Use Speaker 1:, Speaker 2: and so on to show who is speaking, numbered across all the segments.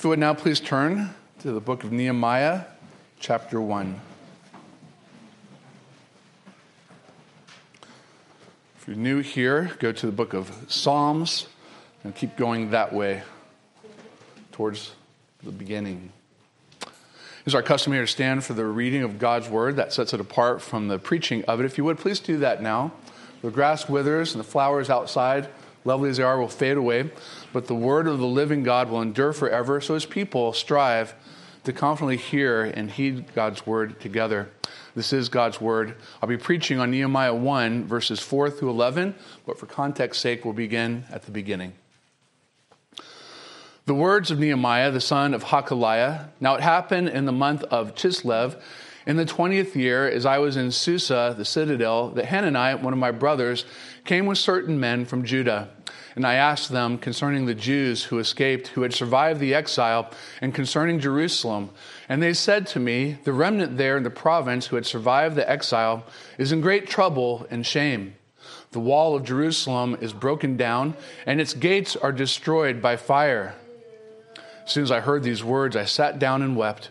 Speaker 1: If you would now please turn to the book of Nehemiah, chapter 1. If you're new here, go to the book of Psalms and keep going that way towards the beginning. It's our custom here to stand for the reading of God's word. That sets it apart from the preaching of it. If you would, please do that now. The grass withers and the flowers outside, lovely as they are, will fade away but the word of the living God will endure forever. So his people strive to confidently hear and heed God's word together. This is God's word. I'll be preaching on Nehemiah 1, verses 4 through 11, but for context sake, we'll begin at the beginning. The words of Nehemiah, the son of Hacaliah. Now it happened in the month of Chislev, in the 20th year, as I was in Susa, the citadel, that Hanani, one of my brothers, came with certain men from Judah and I asked them concerning the Jews who escaped, who had survived the exile, and concerning Jerusalem. And they said to me, The remnant there in the province who had survived the exile is in great trouble and shame. The wall of Jerusalem is broken down, and its gates are destroyed by fire. As soon as I heard these words, I sat down and wept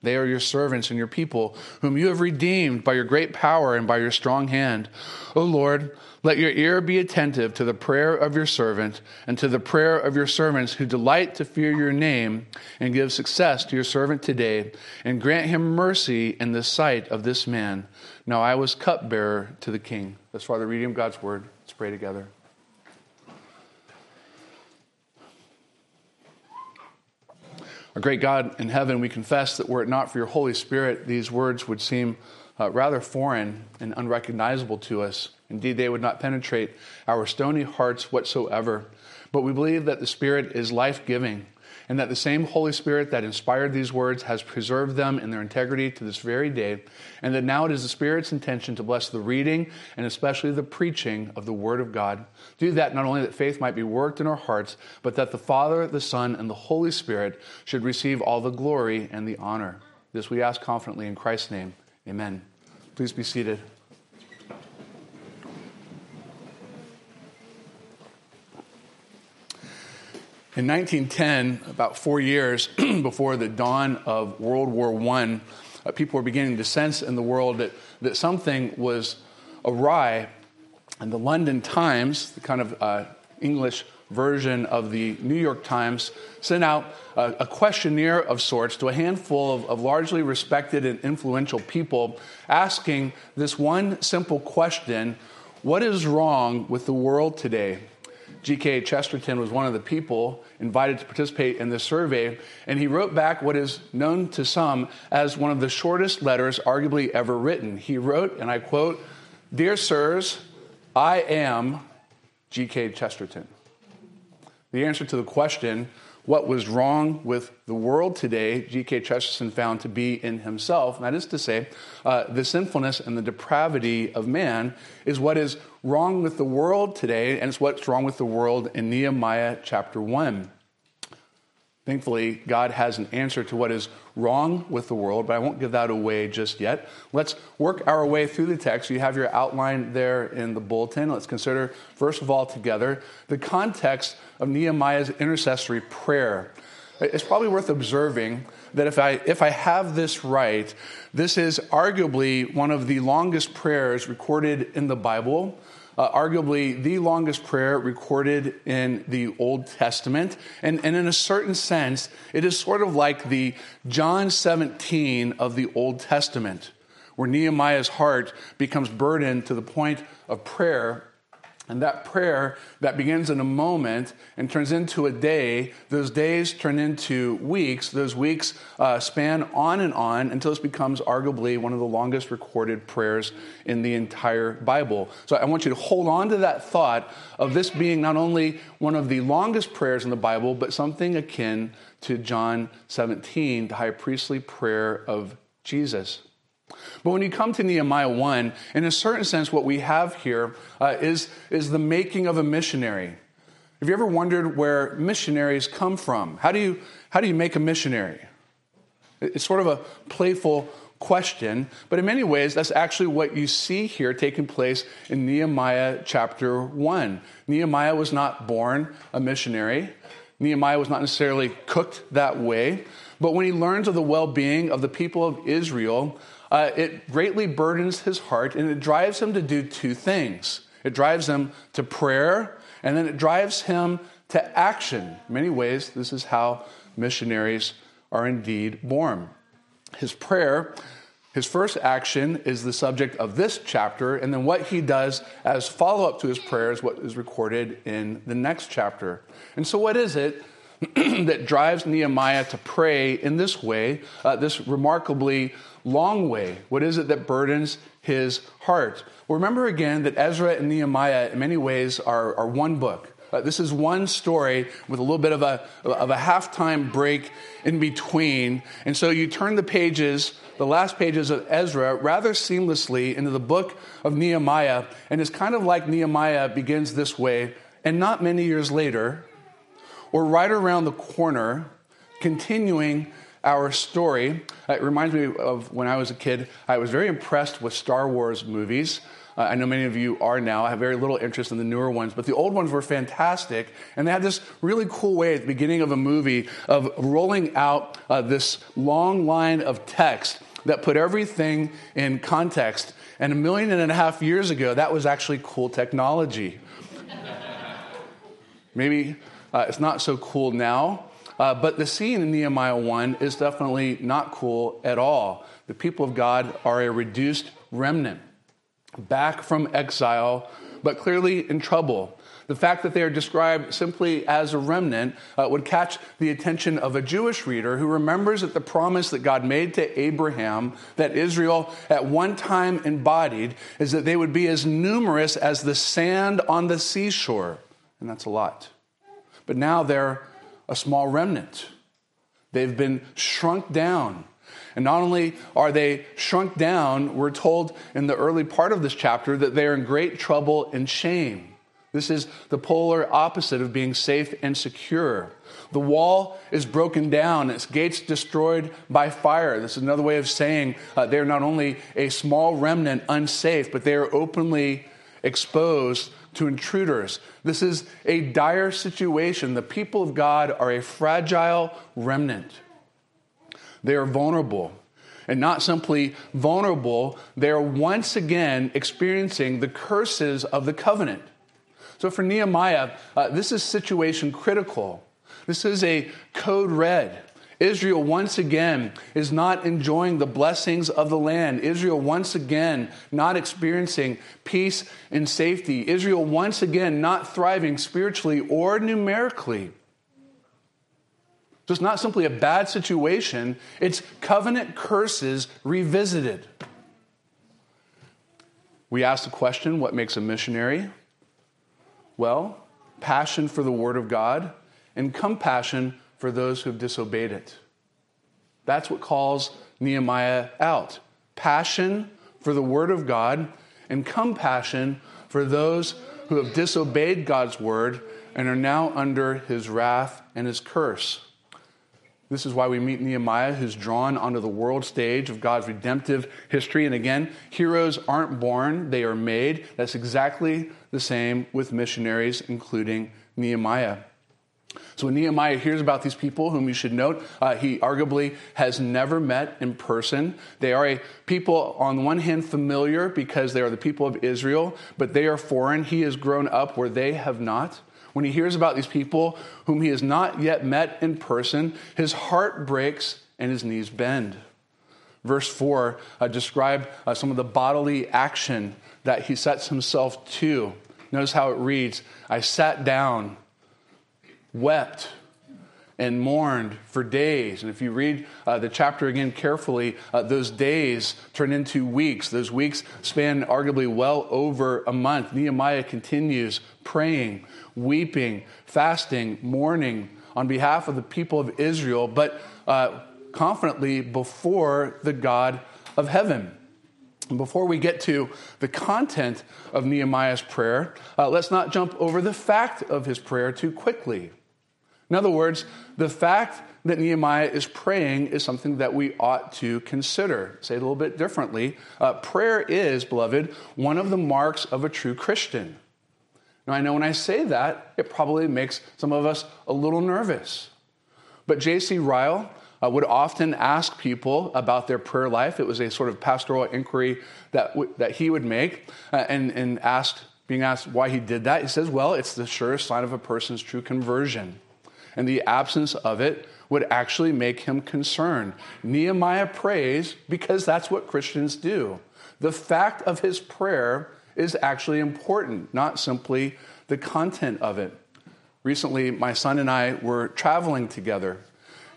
Speaker 1: They are your servants and your people, whom you have redeemed by your great power and by your strong hand. O Lord, let your ear be attentive to the prayer of your servant and to the prayer of your servants who delight to fear your name, and give success to your servant today, and grant him mercy in the sight of this man. Now I was cupbearer to the king. That's far the reading God's word. Let's pray together. Our great God in heaven, we confess that were it not for your Holy Spirit, these words would seem uh, rather foreign and unrecognizable to us. Indeed, they would not penetrate our stony hearts whatsoever. But we believe that the Spirit is life giving and that the same Holy Spirit that inspired these words has preserved them in their integrity to this very day, and that now it is the Spirit's intention to bless the reading and especially the preaching of the Word of God. Do that not only that faith might be worked in our hearts, but that the Father, the Son, and the Holy Spirit should receive all the glory and the honor. This we ask confidently in Christ's name. Amen. Please be seated. In 1910, about four years before the dawn of World War I, uh, people were beginning to sense in the world that, that something was awry. And the London Times, the kind of uh, English version of the New York Times, sent out a, questionnaire of sorts to a handful of, of largely respected and influential people, asking this one simple question What is wrong with the world today? G.K. Chesterton was one of the people invited to participate in this survey, and he wrote back what is known to some as one of the shortest letters arguably ever written. He wrote, and I quote, Dear sirs, I am G.K. Chesterton. The answer to the question, what was wrong with the world today, G.K. Chesterton found to be in himself. And that is to say, uh, the sinfulness and the depravity of man is what is wrong with the world today, and it's what's wrong with the world in Nehemiah chapter 1. Thankfully, God has an answer to what is wrong with the world, but I won't give that away just yet. Let's work our way through the text. You have your outline there in the bulletin. Let's consider, first of all, together the context of Nehemiah's intercessory prayer. It's probably worth observing that if I, if I have this right, this is arguably one of the longest prayers recorded in the Bible. uh, arguably the longest prayer recorded in the Old Testament. And, and in a certain sense, it is sort of like the John 17 of the Old Testament, where Nehemiah's heart becomes burdened to the point of prayer and that prayer that begins in a moment and turns into a day, those days turn into weeks. Those weeks uh, span on and on until it becomes arguably one of the longest recorded prayers in the entire Bible. So I want you to hold on to that thought of this being not only one of the longest prayers in the Bible, but something akin to John 17, the high priestly prayer of Jesus. But when you come to Nehemiah 1, in a certain sense, what we have here uh, is is, the making of a missionary. Have you ever wondered where missionaries come from? How do you, how do you make a missionary? It's sort of a playful question, but in many ways, that's actually what you see here taking place in Nehemiah chapter 1. Nehemiah was not born a missionary, Nehemiah was not necessarily cooked that way, but when he learns of the well being of the people of Israel, uh, it greatly burdens his heart and it drives him to do two things it drives him to prayer, and then it drives him to action. In many ways, this is how missionaries are indeed born. His prayer, his first action is the subject of this chapter, and then what he does as follow up to his prayer is what is recorded in the next chapter. And so, what is it that drives Nehemiah to pray in this way, uh, this remarkably long way? What is it that burdens his heart? Well, remember again that Ezra and Nehemiah, in many ways, are, are one book. Uh, this is one story with a little bit of a, of a halftime break in between. And so you turn the pages, the last pages of Ezra, rather seamlessly into the book of Nehemiah. And it's kind of like Nehemiah begins this way. And not many years later, or right around the corner, continuing our story. It reminds me of when I was a kid. I was very impressed with Star Wars movies. Uh, I know many of you are now. I have very little interest in the newer ones, but the old ones were fantastic. And they had this really cool way at the beginning of a movie of rolling out uh, this long line of text that put everything in context. And a million and a half years ago, that was actually cool technology. Maybe uh, it's not so cool now, uh, but the scene in Nehemiah 1 is definitely not cool at all. The people of God are a reduced remnant, back from exile, but clearly in trouble. The fact that they are described simply as a remnant uh, would catch the attention of a Jewish reader who remembers that the promise that God made to Abraham, that Israel at one time embodied, is that they would be as numerous as the sand on the seashore. And that's a lot. But now they're a small remnant. They've been shrunk down. And not only are they shrunk down, we're told in the early part of this chapter that they are in great trouble and shame. This is the polar opposite of being safe and secure. The wall is broken down, its gates destroyed by fire. This is another way of saying uh, they're not only a small remnant unsafe, but they are openly exposed to intruders. This is a dire situation. The people of God are a fragile remnant. They are vulnerable. And not simply vulnerable, they are once again experiencing the curses of the covenant. So for Nehemiah, uh, this is situation critical. This is a code red. Israel once again is not enjoying the blessings of the land. Israel once again not experiencing peace and safety. Israel once again not thriving spiritually or numerically. So it's not simply a bad situation, it's covenant curses revisited. We ask the question what makes a missionary? Well, passion for the Word of God and compassion for those who have disobeyed it. That's what calls Nehemiah out passion for the word of God and compassion for those who have disobeyed God's word and are now under his wrath and his curse. This is why we meet Nehemiah, who's drawn onto the world stage of God's redemptive history. And again, heroes aren't born, they are made. That's exactly the same with missionaries, including Nehemiah. So when Nehemiah hears about these people, whom you should note, uh, he arguably has never met in person. They are a people, on the one hand, familiar because they are the people of Israel, but they are foreign. He has grown up where they have not. When he hears about these people whom he has not yet met in person, his heart breaks and his knees bend. Verse 4 uh, describe uh, some of the bodily action that he sets himself to. Notice how it reads I sat down wept and mourned for days. And if you read uh, the chapter again carefully, uh, those days turn into weeks. Those weeks span arguably well over a month. Nehemiah continues praying, weeping, fasting, mourning on behalf of the people of Israel, but uh, confidently before the God of heaven. Before we get to the content of Nehemiah's prayer, uh, let's not jump over the fact of his prayer too quickly. In other words, the fact that Nehemiah is praying is something that we ought to consider. Say it a little bit differently. Uh, prayer is, beloved, one of the marks of a true Christian. Now, I know when I say that, it probably makes some of us a little nervous. But J.C. Ryle uh, would often ask people about their prayer life. It was a sort of pastoral inquiry that, w- that he would make uh, and, and asked, being asked why he did that. He says, Well, it's the surest sign of a person's true conversion and the absence of it would actually make him concerned. Nehemiah prays because that's what Christians do. The fact of his prayer is actually important, not simply the content of it. Recently, my son and I were traveling together.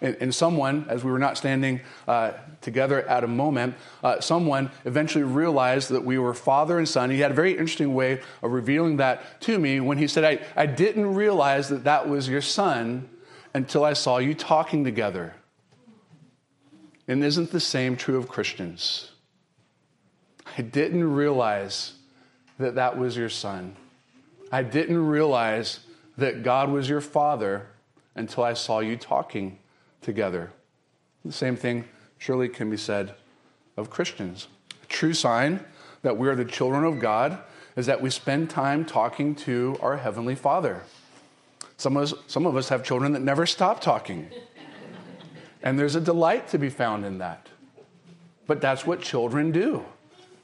Speaker 1: And, someone, as we were not standing uh, together at a moment, uh, someone eventually realized that we were father and son. He had a very interesting way of revealing that to me when he said, I, I didn't realize that that was your son until I saw you talking together. And isn't the same true of Christians? I didn't realize that that was your son. I didn't realize that God was your father until I saw you talking together. The same thing surely can be said of Christians. A true sign that we are the children of God is that we spend time talking to our Heavenly Father. Some of, us, some of us have children that never stop talking. and there's a delight to be found in that. But that's what children do.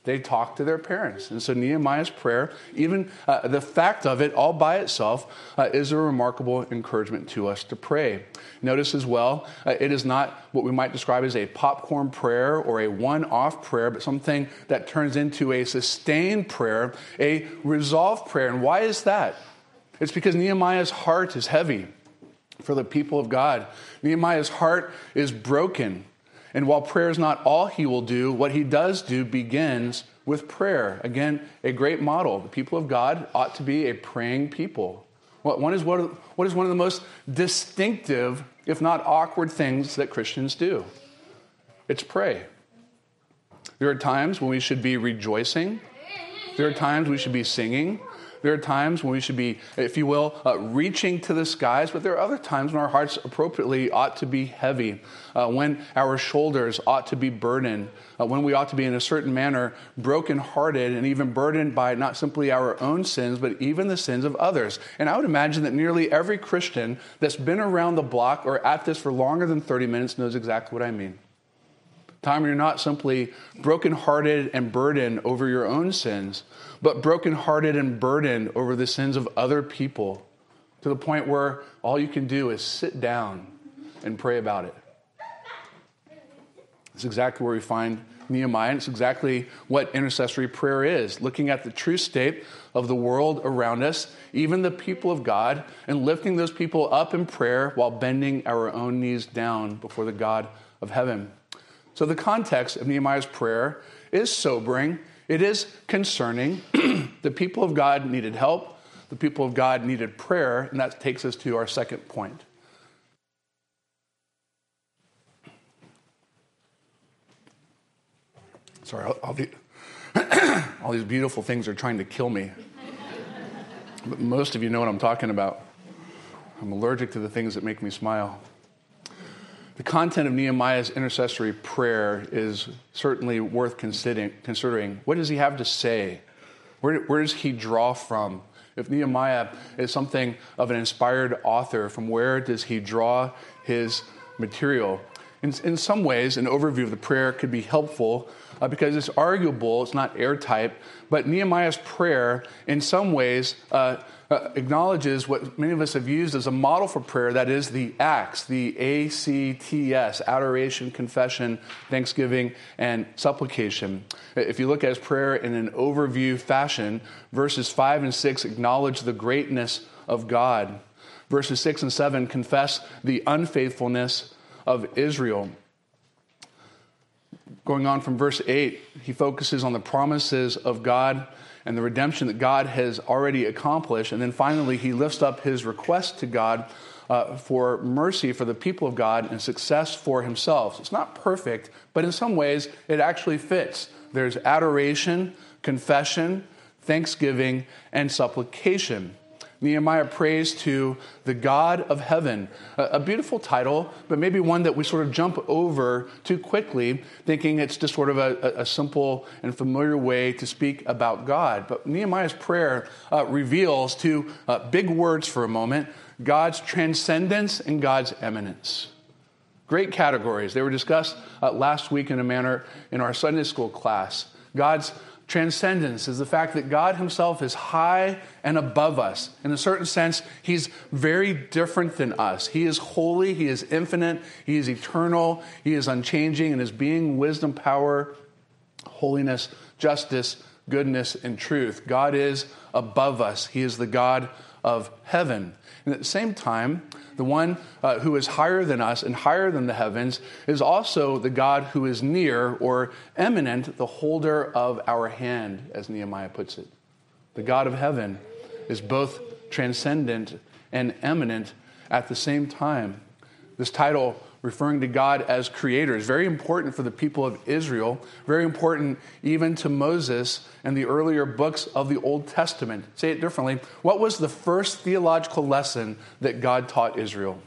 Speaker 1: They talk to their parents. And so Nehemiah's prayer, even uh, the fact of it all by itself, uh, is a remarkable encouragement to us to pray. Notice as well, uh, it is not what we might describe as a popcorn prayer or a one off prayer, but something that turns into a sustained prayer, a resolved prayer. And why is that? It's because Nehemiah's heart is heavy for the people of God. Nehemiah's heart is broken. And while prayer is not all he will do, what he does do begins with prayer. Again, a great model. The people of God ought to be a praying people. What is, what, what is one of the most distinctive, if not awkward, things that Christians do? It's pray. There are times when we should be rejoicing. There are times we should be singing. There are times when we should be, if you will, uh, reaching to the skies, but there are other times when our hearts appropriately ought to be heavy, uh, when our shoulders ought to be burdened, uh, when we ought to be in a certain manner brokenhearted and even burdened by not simply our own sins, but even the sins of others. And I would imagine that nearly every Christian that's been around the block or at this for longer than 30 minutes knows exactly what I mean time you're not simply brokenhearted and burdened over your own sins, but brokenhearted and burdened over the sins of other people to the point where all you can do is sit down and pray about it. It's exactly where we find Nehemiah, and it's exactly what intercessory prayer is looking at the true state of the world around us, even the people of God, and lifting those people up in prayer while bending our own knees down before the God of heaven. So, the context of Nehemiah's prayer is sobering, it is concerning. the people of God needed help, the people of God needed prayer, and that takes us to our second point. Sorry, all, all, the, all these beautiful things are trying to kill me. but most of you know what I'm talking about. I'm allergic to the things that make me smile. The content of Nehemiah's intercessory prayer is certainly worth considering. What does he have to say? Where, where does he draw from If Nehemiah is something of an inspired author, from where does he draw his material? In, in some ways, an overview of the prayer could be helpful uh, because it's arguable, it's not airtight, but Nehemiah's prayer, in some ways, uh, uh, acknowledges what many of us have used as a model for prayer that is the acts, the A C T S, adoration, confession, thanksgiving, and supplication. If you look at his prayer in an overview fashion, verses 5 and 6 acknowledge the greatness of God. Verses 6 and 7 confess the unfaithfulness of Israel. Going on from verse 8, he focuses on the promises of God and the redemption that God has already accomplished. And then finally, he lifts up his request to God uh, for mercy for the people of God and success for himself. It's not perfect, but in some ways, it actually fits. There's adoration, confession, thanksgiving, and supplication. Nehemiah prays to the God of heaven. A, beautiful title, but maybe one that we sort of jump over too quickly, thinking it's just sort of a, a simple and familiar way to speak about God. But Nehemiah's prayer uh, reveals two uh, big words for a moment God's transcendence and God's immanence. Great categories. They were discussed uh, last week in a manner in our Sunday school class. God's Transcendence is the fact that God Himself is high and above us. In a certain sense, He's very different than us. He is holy, He is infinite, He is eternal, He is unchanging in His being, wisdom, power, holiness, justice, goodness, and truth. God is above us, He is the God of heaven. And at the same time, the one uh, who is higher than us and higher than the heavens is also the God who is near or immanent, the holder of our hand, as Nehemiah puts it. The God of heaven is both transcendent and immanent at the same time. This title referring to God as creator, is very important for the people of Israel, very important even to Moses and the earlier books of the Old Testament. Say it differently. What was the first theological lesson that God taught Israel?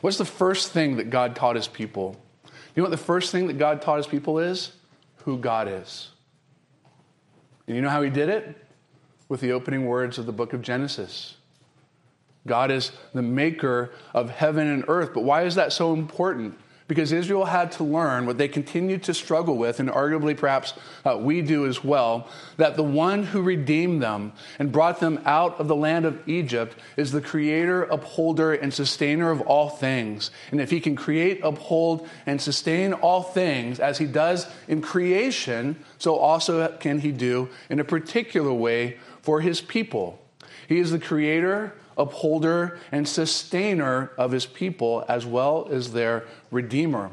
Speaker 1: What's the first thing that God taught his people? You know what the first thing that God taught his people is? Who God is. And you know how he did it? With the opening words of the book of Genesis. God is the maker of heaven and earth. But why is that so important? Because Israel had to learn what they continued to struggle with, and arguably perhaps uh, we do as well, that the one who redeemed them and brought them out of the land of Egypt is the creator, upholder, and sustainer of all things. And if he can create, uphold, and sustain all things as he does in creation, so also can he do in a particular way for his people. He is the creator, upholder, and sustainer of his people, as well as their redeemer.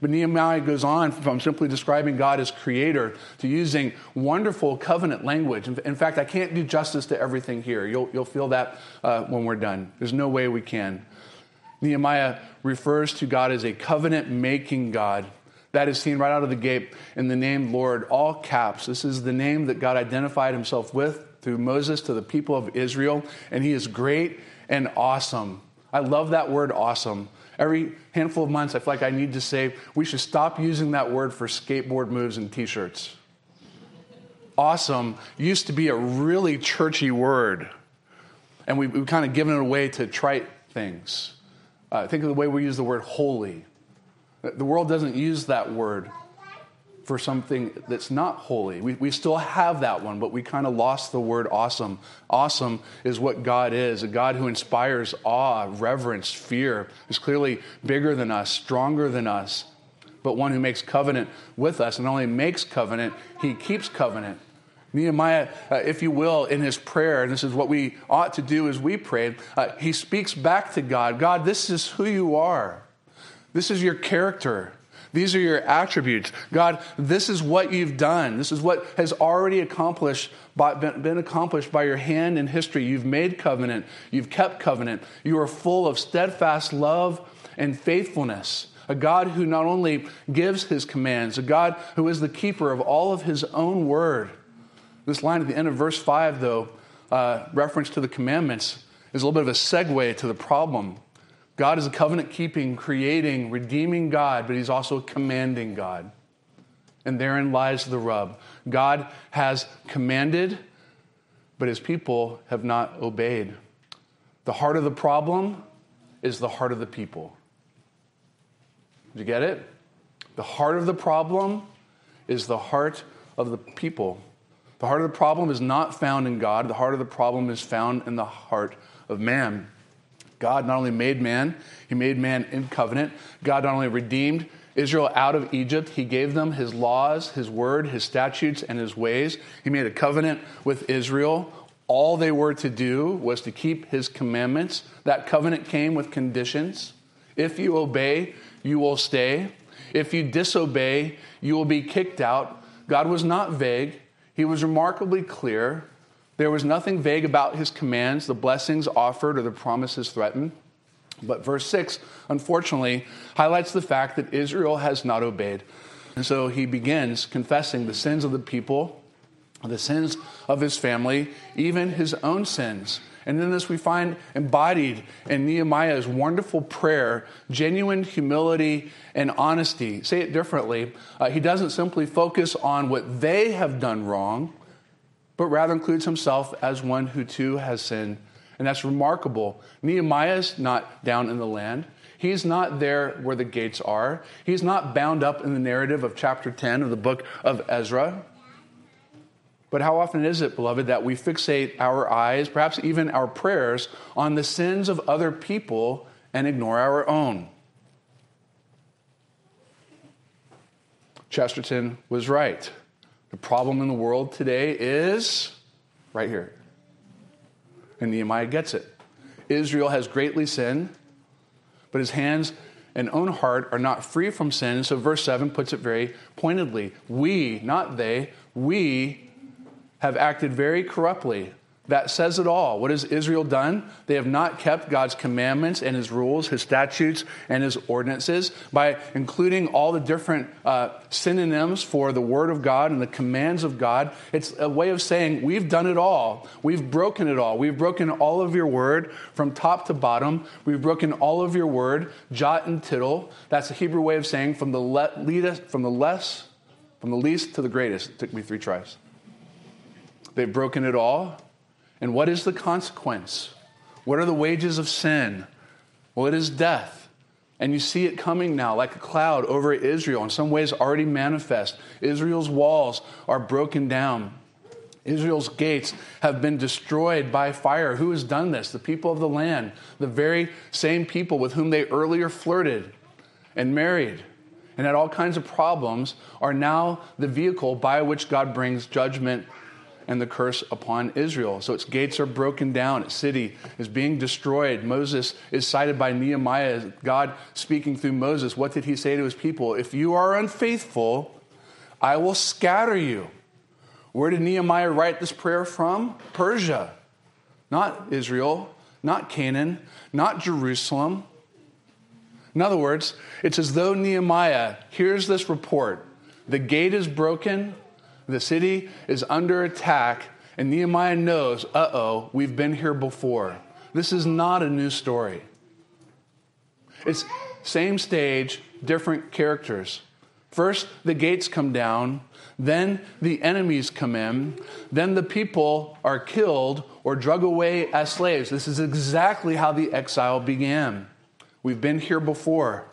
Speaker 1: But Nehemiah goes on from simply describing God as creator to using wonderful covenant language. In fact, I can't do justice to everything here. You'll, you'll feel that uh, when we're done. There's no way we can. Nehemiah refers to God as a covenant making God. That is seen right out of the gate in the name Lord, all caps. This is the name that God identified himself with through Moses to the people of Israel, and he is great and awesome. I love that word awesome. Every handful of months, I feel like I need to say we should stop using that word for skateboard moves and t shirts. Awesome used to be a really churchy word, and we, have kind of given it away to trite things. Uh, think of the way we use the word holy. The world doesn't use that word for something that's not holy. We, we still have that one, but we kind of lost the word awesome. Awesome is what God is a God who inspires awe, reverence, fear, is clearly bigger than us, stronger than us, but one who makes covenant with us. And not only makes covenant, he keeps covenant. Nehemiah, uh, if you will, in his prayer, and this is what we ought to do as we pray, uh, he speaks back to God God, this is who you are. This is your character. These are your attributes. God, this is what you've done. This is what has already accomplished by, been accomplished by your hand in history. You've made covenant. You've kept covenant. You are full of steadfast love and faithfulness. A God who not only gives his commands, a God who is the keeper of all of his own word. This line at the end of verse 5, though, uh, reference to the commandments, is a little bit of a segue to the problem God is a covenant keeping, creating, redeeming God, but He's also a commanding God. And therein lies the rub. God has commanded, but his people have not obeyed. The heart of the problem is the heart of the people. Did you get it? The heart of the problem is the heart of the people. The heart of the problem is not found in God, the heart of the problem is found in the heart of man. God not only made man, he made man in covenant. God not only redeemed Israel out of Egypt, he gave them his laws, his word, his statutes, and his ways. He made a covenant with Israel. All they were to do was to keep his commandments. That covenant came with conditions. If you obey, you will stay. If you disobey, you will be kicked out. God was not vague, he was remarkably clear. There was nothing vague about his commands, the blessings offered, or the promises threatened. But verse 6, unfortunately, highlights the fact that Israel has not obeyed. And so he begins confessing the sins of the people, the sins of his family, even his own sins. And in this, we find embodied in Nehemiah's wonderful prayer genuine humility and honesty. Say it differently. Uh, he doesn't simply focus on what they have done wrong, but rather includes himself as one who too has sinned. And that's remarkable. Nehemiah's not down in the land. He's not there where the gates are. He's not bound up in the narrative of chapter 10 of the book of Ezra. But how often is it, beloved, that we fixate our eyes, perhaps even our prayers, on the sins of other people and ignore our own? Chesterton was right. The problem in the world today is right here. And Nehemiah gets it. Israel has greatly sinned, but his hands and own heart are not free from sin. So verse 7 puts it very pointedly. We, not they, we have acted very corruptly. That says it all. What has Israel done? They have not kept God's commandments and his rules, his statutes, and his ordinances by including all the different uh, synonyms for the word of God and the commands of God. It's a way of saying, We've done it all. We've broken it all. We've broken all of your word from top to bottom. We've broken all of your word, jot and tittle. That's a Hebrew way of saying from the, le- from the less, from the least to the greatest. It took me three tries. They've broken it all. And what is the consequence? What are the wages of sin? Well, it is death. And you see it coming now like a cloud over Israel, in some ways already manifest. Israel's walls are broken down. Israel's gates have been destroyed by fire. Who has done this? The people of the land, the very same people with whom they earlier flirted and married and had all kinds of problems, are now the vehicle by which God brings judgment and the curse upon Israel. So its gates are broken down, its city is being destroyed. Moses is cited by Nehemiah, God speaking through Moses. What did he say to his people? If you are unfaithful, I will scatter you. Where did Nehemiah write this prayer from? Persia, not Israel, not Canaan, not Jerusalem. In other words, it's as though Nehemiah hears this report the gate is broken, the city is under attack, and Nehemiah knows, uh oh, we've been here before. This is not a new story. It's same stage, different characters. First, the gates come down, then the enemies come in, then the people are killed or drug away as slaves. This is exactly how the exile began. We've been here before.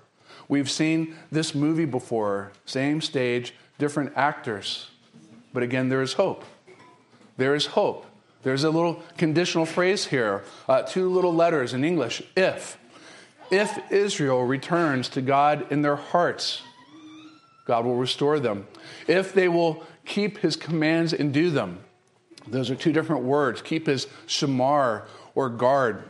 Speaker 1: We've seen this movie before. Same stage, different actors. But again, there is hope. There is hope. There's a little conditional phrase here, uh, two little letters in English if. If Israel returns to God in their hearts, God will restore them. If they will keep his commands and do them, those are two different words. Keep his shamar or guard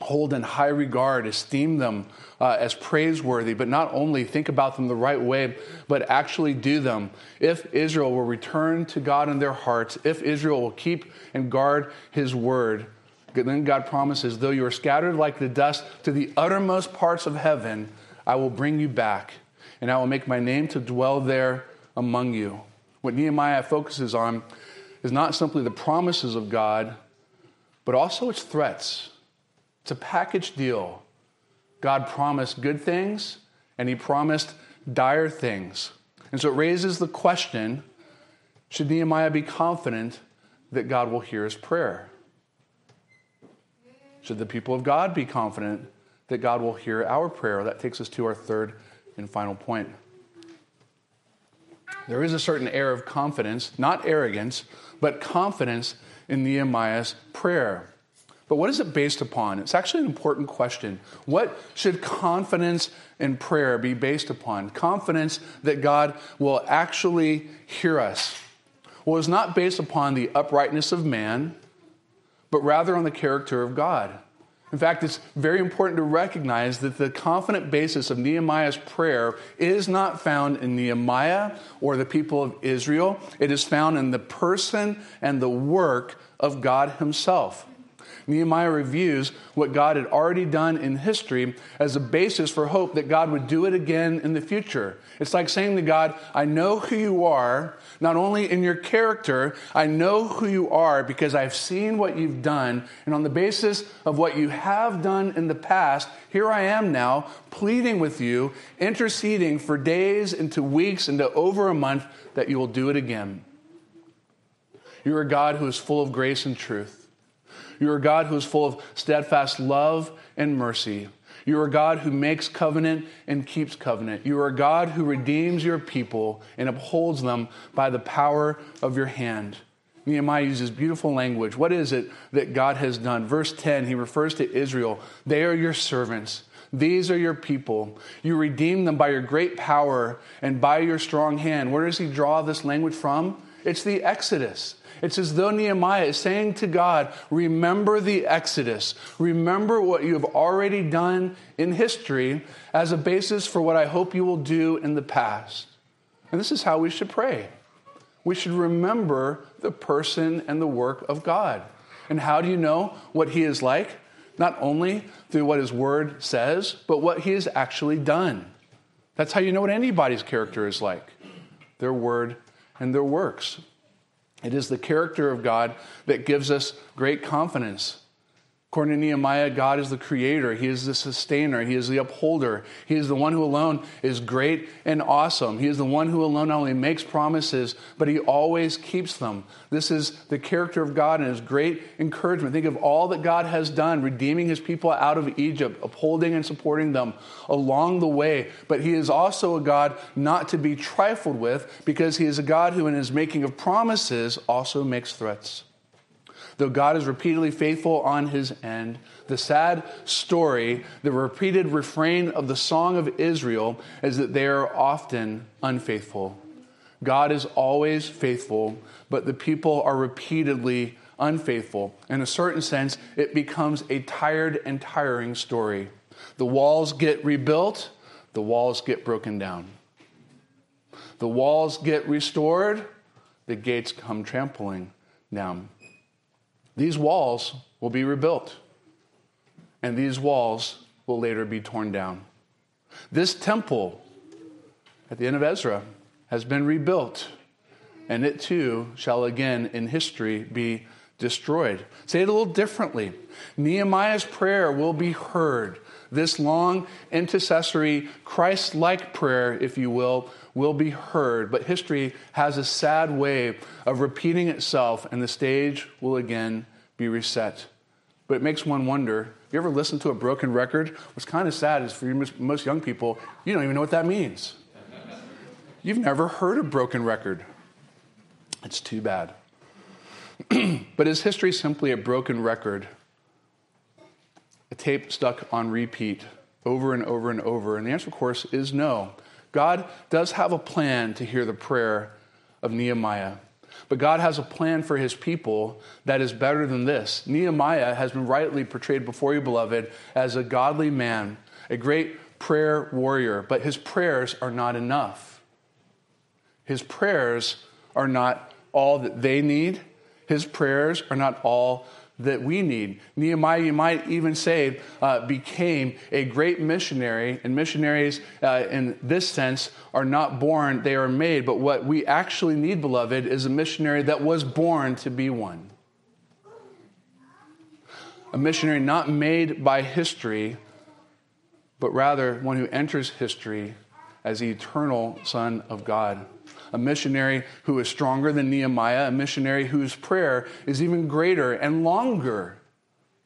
Speaker 1: hold in high regard, esteem them uh, as praiseworthy, but not only think about them the right way, but actually do them. If Israel will return to God in their hearts, if Israel will keep and guard his word, then God promises, though you are scattered like the dust to the uttermost parts of heaven, I will bring you back, and I will make my name to dwell there among you. What Nehemiah focuses on is not simply the promises of God, but also its threats it's a package deal. God promised good things and he promised dire things. And so it raises the question should Nehemiah be confident that God will hear his prayer? Should the people of God be confident that God will hear our prayer? That takes us to our third and final point. There is a certain air of confidence, not arrogance, but confidence in Nehemiah's prayer. But what is it based upon? It's actually an important question. What should confidence in prayer be based upon? Confidence that God will actually hear us. Well, it's not based upon the uprightness of man, but rather on the character of God. In fact, it's very important to recognize that the confident basis of Nehemiah's prayer is not found in Nehemiah or the people of Israel. It is found in the person and the work of God Himself. Nehemiah reviews what God had already done in history as a basis for hope that God would do it again in the future. It's like saying to God, I know who you are, not only in your character, I know who you are because I've seen what you've done. And on the basis of what you have done in the past, here I am now pleading with you, interceding for days into weeks into over a month that you will do it again. You're a God who is full of grace and truth. You're a God who is full of steadfast love and mercy. You are a God who makes covenant and keeps covenant. You are a God who redeems your people and upholds them by the power of your hand. Nehemiah uses beautiful language. What is it that God has done? Verse 10, he refers to Israel. They are your servants. These are your people. You redeem them by your great power and by your strong hand. Where does he draw this language from? It's the Exodus. It's as though Nehemiah is saying to God, Remember the Exodus. Remember what you have already done in history as a basis for what I hope you will do in the past. And this is how we should pray. We should remember the person and the work of God. And how do you know what He is like? Not only through what His Word says, but what He has actually done. That's how you know what anybody's character is like their word and their works. It is the character of God that gives us great confidence. According to Nehemiah, God is the creator. He is the sustainer. He is the upholder. He is the one who alone is great and awesome. He is the one who alone not only makes promises, but he always keeps them. This is the character of God and his great encouragement. Think of all that God has done, redeeming his people out of Egypt, upholding and supporting them along the way. But he is also a God not to be trifled with because he is a God who, in his making of promises, also makes threats though God is repeatedly faithful on his end. The sad story, the repeated refrain of the song of Israel is that they are often unfaithful. God is always faithful, but the people are repeatedly unfaithful. In a certain sense, it becomes a tired and tiring story. The walls get rebuilt, the walls get broken down. The walls get restored, the gates come trampling down. These walls will be rebuilt, and these walls will later be torn down. This temple at the end of Ezra has been rebuilt, and it too shall again in history be destroyed. Say it a little differently Nehemiah's prayer will be heard. This long intercessory, Christ like prayer, if you will, will be heard. But history has a sad way of repeating itself, and the stage will again be reset. But it makes one wonder you ever listen to a broken record? What's kind of sad is for most young people, you don't even know what that means. You've never heard a broken record. It's too bad. but is history simply a broken record? A tape stuck on repeat over and over and over? And the answer, of course, is no. God does have a plan to hear the prayer of Nehemiah. But God has a plan for his people that is better than this. Nehemiah has been rightly portrayed before you, beloved, as a godly man, a great prayer warrior, but his prayers are not enough. His prayers are not all that they need. His prayers are not all that we need. Nehemiah, you might even say, uh, became a great missionary, and missionaries uh, in this sense are not born, they are made. But what we actually need, beloved, is a missionary that was born to be one. A missionary not made by history, but rather one who enters history as the eternal Son of God. A missionary who is stronger than Nehemiah, a missionary whose prayer is even greater and longer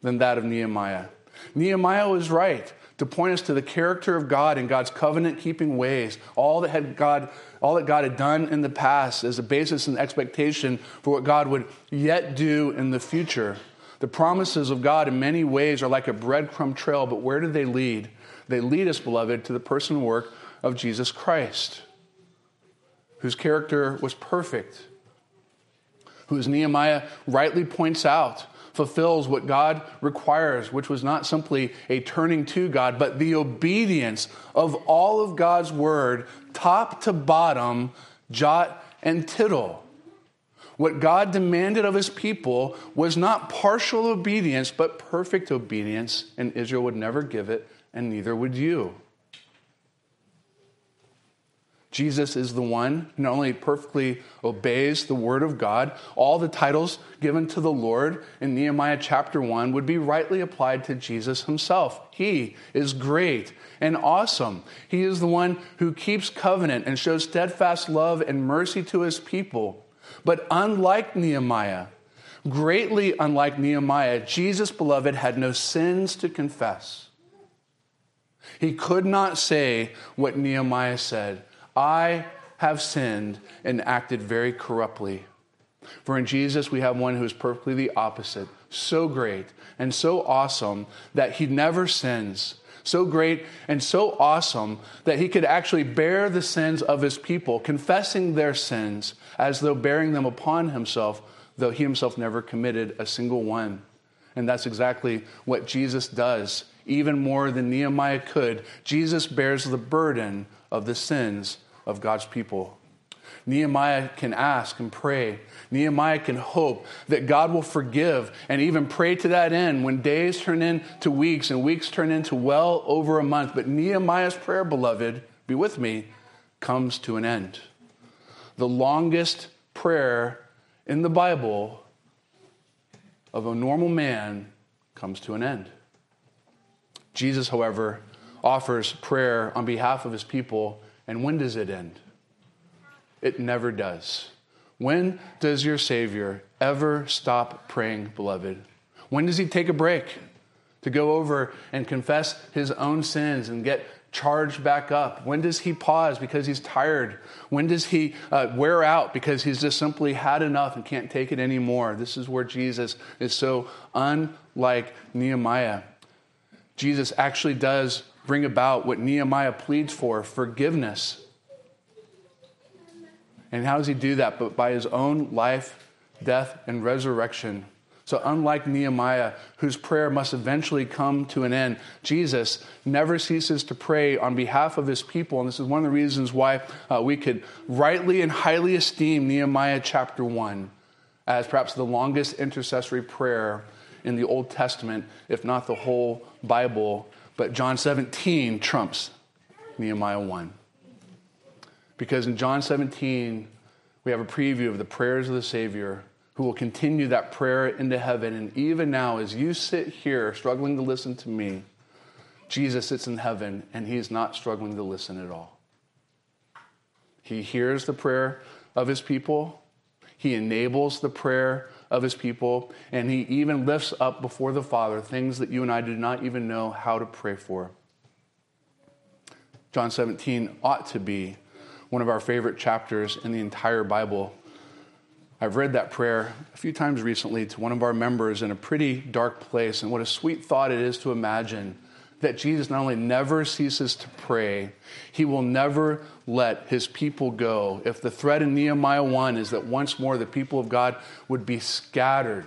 Speaker 1: than that of Nehemiah. Nehemiah was right to point us to the character of God and God's covenant keeping ways, all that had God all that God had done in the past as a basis and expectation for what God would yet do in the future. The promises of God in many ways are like a breadcrumb trail, but where do they lead? They lead us, beloved, to the person and work of Jesus Christ, whose character was perfect, whose Nehemiah rightly points out fulfills what God requires, which was not simply a turning to God, but the obedience of all of God's word, top to bottom, jot and tittle. What God demanded of his people was not partial obedience, but perfect obedience, and Israel would never give it, and neither would you. Jesus is the one who not only perfectly obeys the word of God, all the titles given to the Lord in Nehemiah chapter 1 would be rightly applied to Jesus himself. He is great and awesome. He is the one who keeps covenant and shows steadfast love and mercy to his people. But unlike Nehemiah, greatly unlike Nehemiah, Jesus, beloved, had no sins to confess. He could not say what Nehemiah said I have sinned and acted very corruptly. For in Jesus, we have one who is perfectly the opposite, so great and so awesome that he never sins. So great and so awesome that he could actually bear the sins of his people, confessing their sins as though bearing them upon himself, though he himself never committed a single one. And that's exactly what Jesus does, even more than Nehemiah could. Jesus bears the burden of the sins of God's people. Nehemiah can ask and pray. Nehemiah can hope that God will forgive and even pray to that end when days turn into weeks and weeks turn into well over a month. But Nehemiah's prayer, beloved, be with me, comes to an end. The longest prayer in the Bible of a normal man comes to an end. Jesus, however, offers prayer on behalf of his people and when does it end? It never does. When does your Savior ever stop praying, beloved? When does he take a break to go over and confess his own sins and get charged back up? When does he pause because he's tired? When does he uh, wear out because he's just simply had enough and can't take it anymore? This is where Jesus is so unlike Nehemiah. Jesus actually does bring about what Nehemiah pleads for forgiveness. And how does he do that? But by his own life, death, and resurrection. So, unlike Nehemiah, whose prayer must eventually come to an end, Jesus never ceases to pray on behalf of his people. And this is one of the reasons why uh, we could rightly and highly esteem Nehemiah chapter 1 as perhaps the longest intercessory prayer in the Old Testament, if not the whole Bible. But John 17 trumps Nehemiah 1. Because in John 17, we have a preview of the prayers of the Savior who will continue that prayer into heaven. And even now, as you sit here struggling to listen to me, Jesus sits in heaven and he is not struggling to listen at all. He hears the prayer of his people, he enables the prayer of his people, and he even lifts up before the Father things that you and I do not even know how to pray for. John 17 ought to be one of our favorite chapters in the entire Bible. I've read that prayer a few times recently to one of our members in a pretty dark place, and what a sweet thought it is to imagine that Jesus not only never ceases to pray, he will never let his people go. If the threat in Nehemiah 1 is that once more the people of God would be scattered,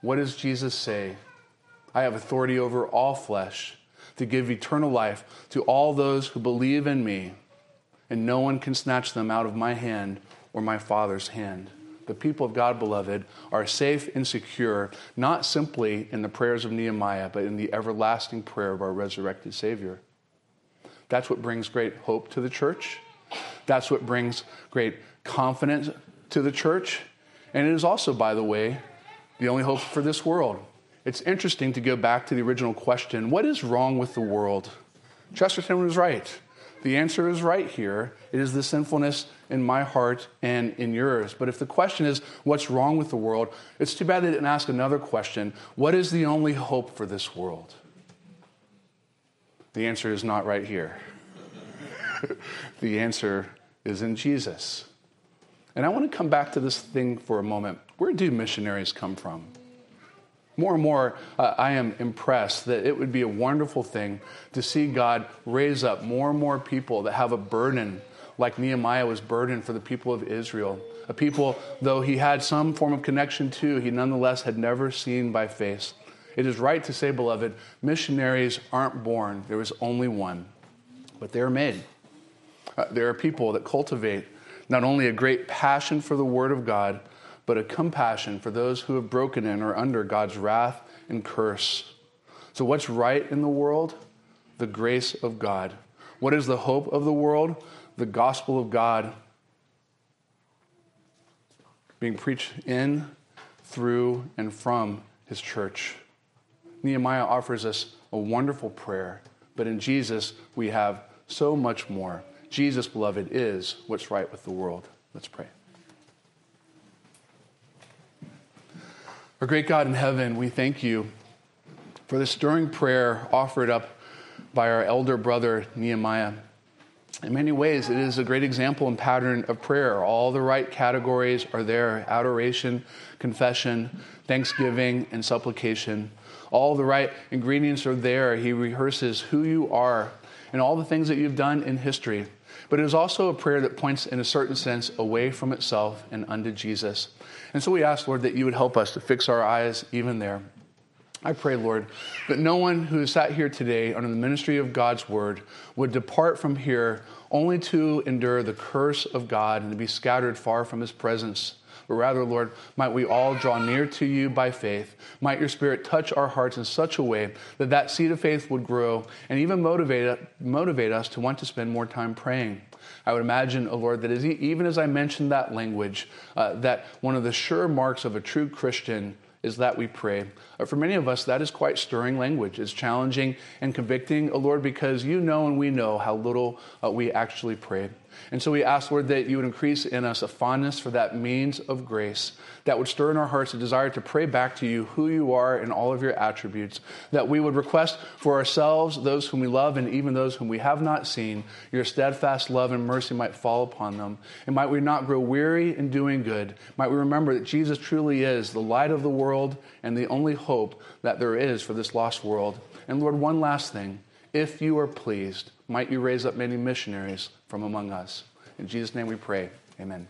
Speaker 1: what does Jesus say? I have authority over all flesh to give eternal life to all those who believe in me, and no one can snatch them out of my hand or my Father's hand the people of God, beloved, are safe and secure, not simply in the prayers of Nehemiah, but in the everlasting prayer of our resurrected Savior. That's what brings great hope to the church. That's what brings great confidence to the church. And it is also, by the way, the only hope for this world. It's interesting to go back to the original question what is wrong with the world? Chesterton was right. The answer is right here. It is the sinfulness in my heart and in yours. But if the question is, what's wrong with the world? It's too bad they didn't ask another question What is the only hope for this world? The answer is not right here. the answer is in Jesus. And I want to come back to this thing for a moment. Where do missionaries come from? More and more, uh, I am impressed that it would be a wonderful thing to see God raise up more and more people that have a burden, like Nehemiah was burdened for the people of Israel. A people, though he had some form of connection to, he nonetheless had never seen by face. It is right to say, beloved, missionaries aren't born, there is only one, but they are made. Uh, there are people that cultivate not only a great passion for the Word of God, but a compassion for those who have broken in or under God's wrath and curse. So, what's right in the world? The grace of God. What is the hope of the world? The gospel of God being preached in, through, and from his church. Nehemiah offers us a wonderful prayer, but in Jesus we have so much more. Jesus, beloved, is what's right with the world. Let's pray. Our great God in heaven, we thank you for this stirring prayer offered up by our elder brother Nehemiah. In many ways, it is a great example and pattern of prayer. All the right categories are there adoration, confession, thanksgiving, and supplication. All the right ingredients are there. He rehearses who you are and all the things that you've done in history. But it is also a prayer that points, in a certain sense, away from itself and unto Jesus. And so we ask, Lord, that you would help us to fix our eyes even there. I pray, Lord, that no one who sat here today under the ministry of God's word would depart from here only to endure the curse of God and to be scattered far from his presence. But rather, Lord, might we all draw near to you by faith. Might your Spirit touch our hearts in such a way that that seed of faith would grow and even motivate, motivate us to want to spend more time praying. I would imagine, oh Lord, that as, even as I mentioned that language, uh, that one of the sure marks of a true Christian is that we pray. Uh, for many of us, that is quite stirring language. It's challenging and convicting, oh Lord, because you know and we know how little uh, we actually pray. And so we ask, Lord, that you would increase in us a fondness for that means of grace that would stir in our hearts a desire to pray back to you who you are and all of your attributes. That we would request for ourselves, those whom we love, and even those whom we have not seen, your steadfast love and mercy might fall upon them. And might we not grow weary in doing good. Might we remember that Jesus truly is the light of the world and the only hope that there is for this lost world. And Lord, one last thing. If you are pleased, might you raise up many missionaries from among us. In Jesus' name we pray. Amen.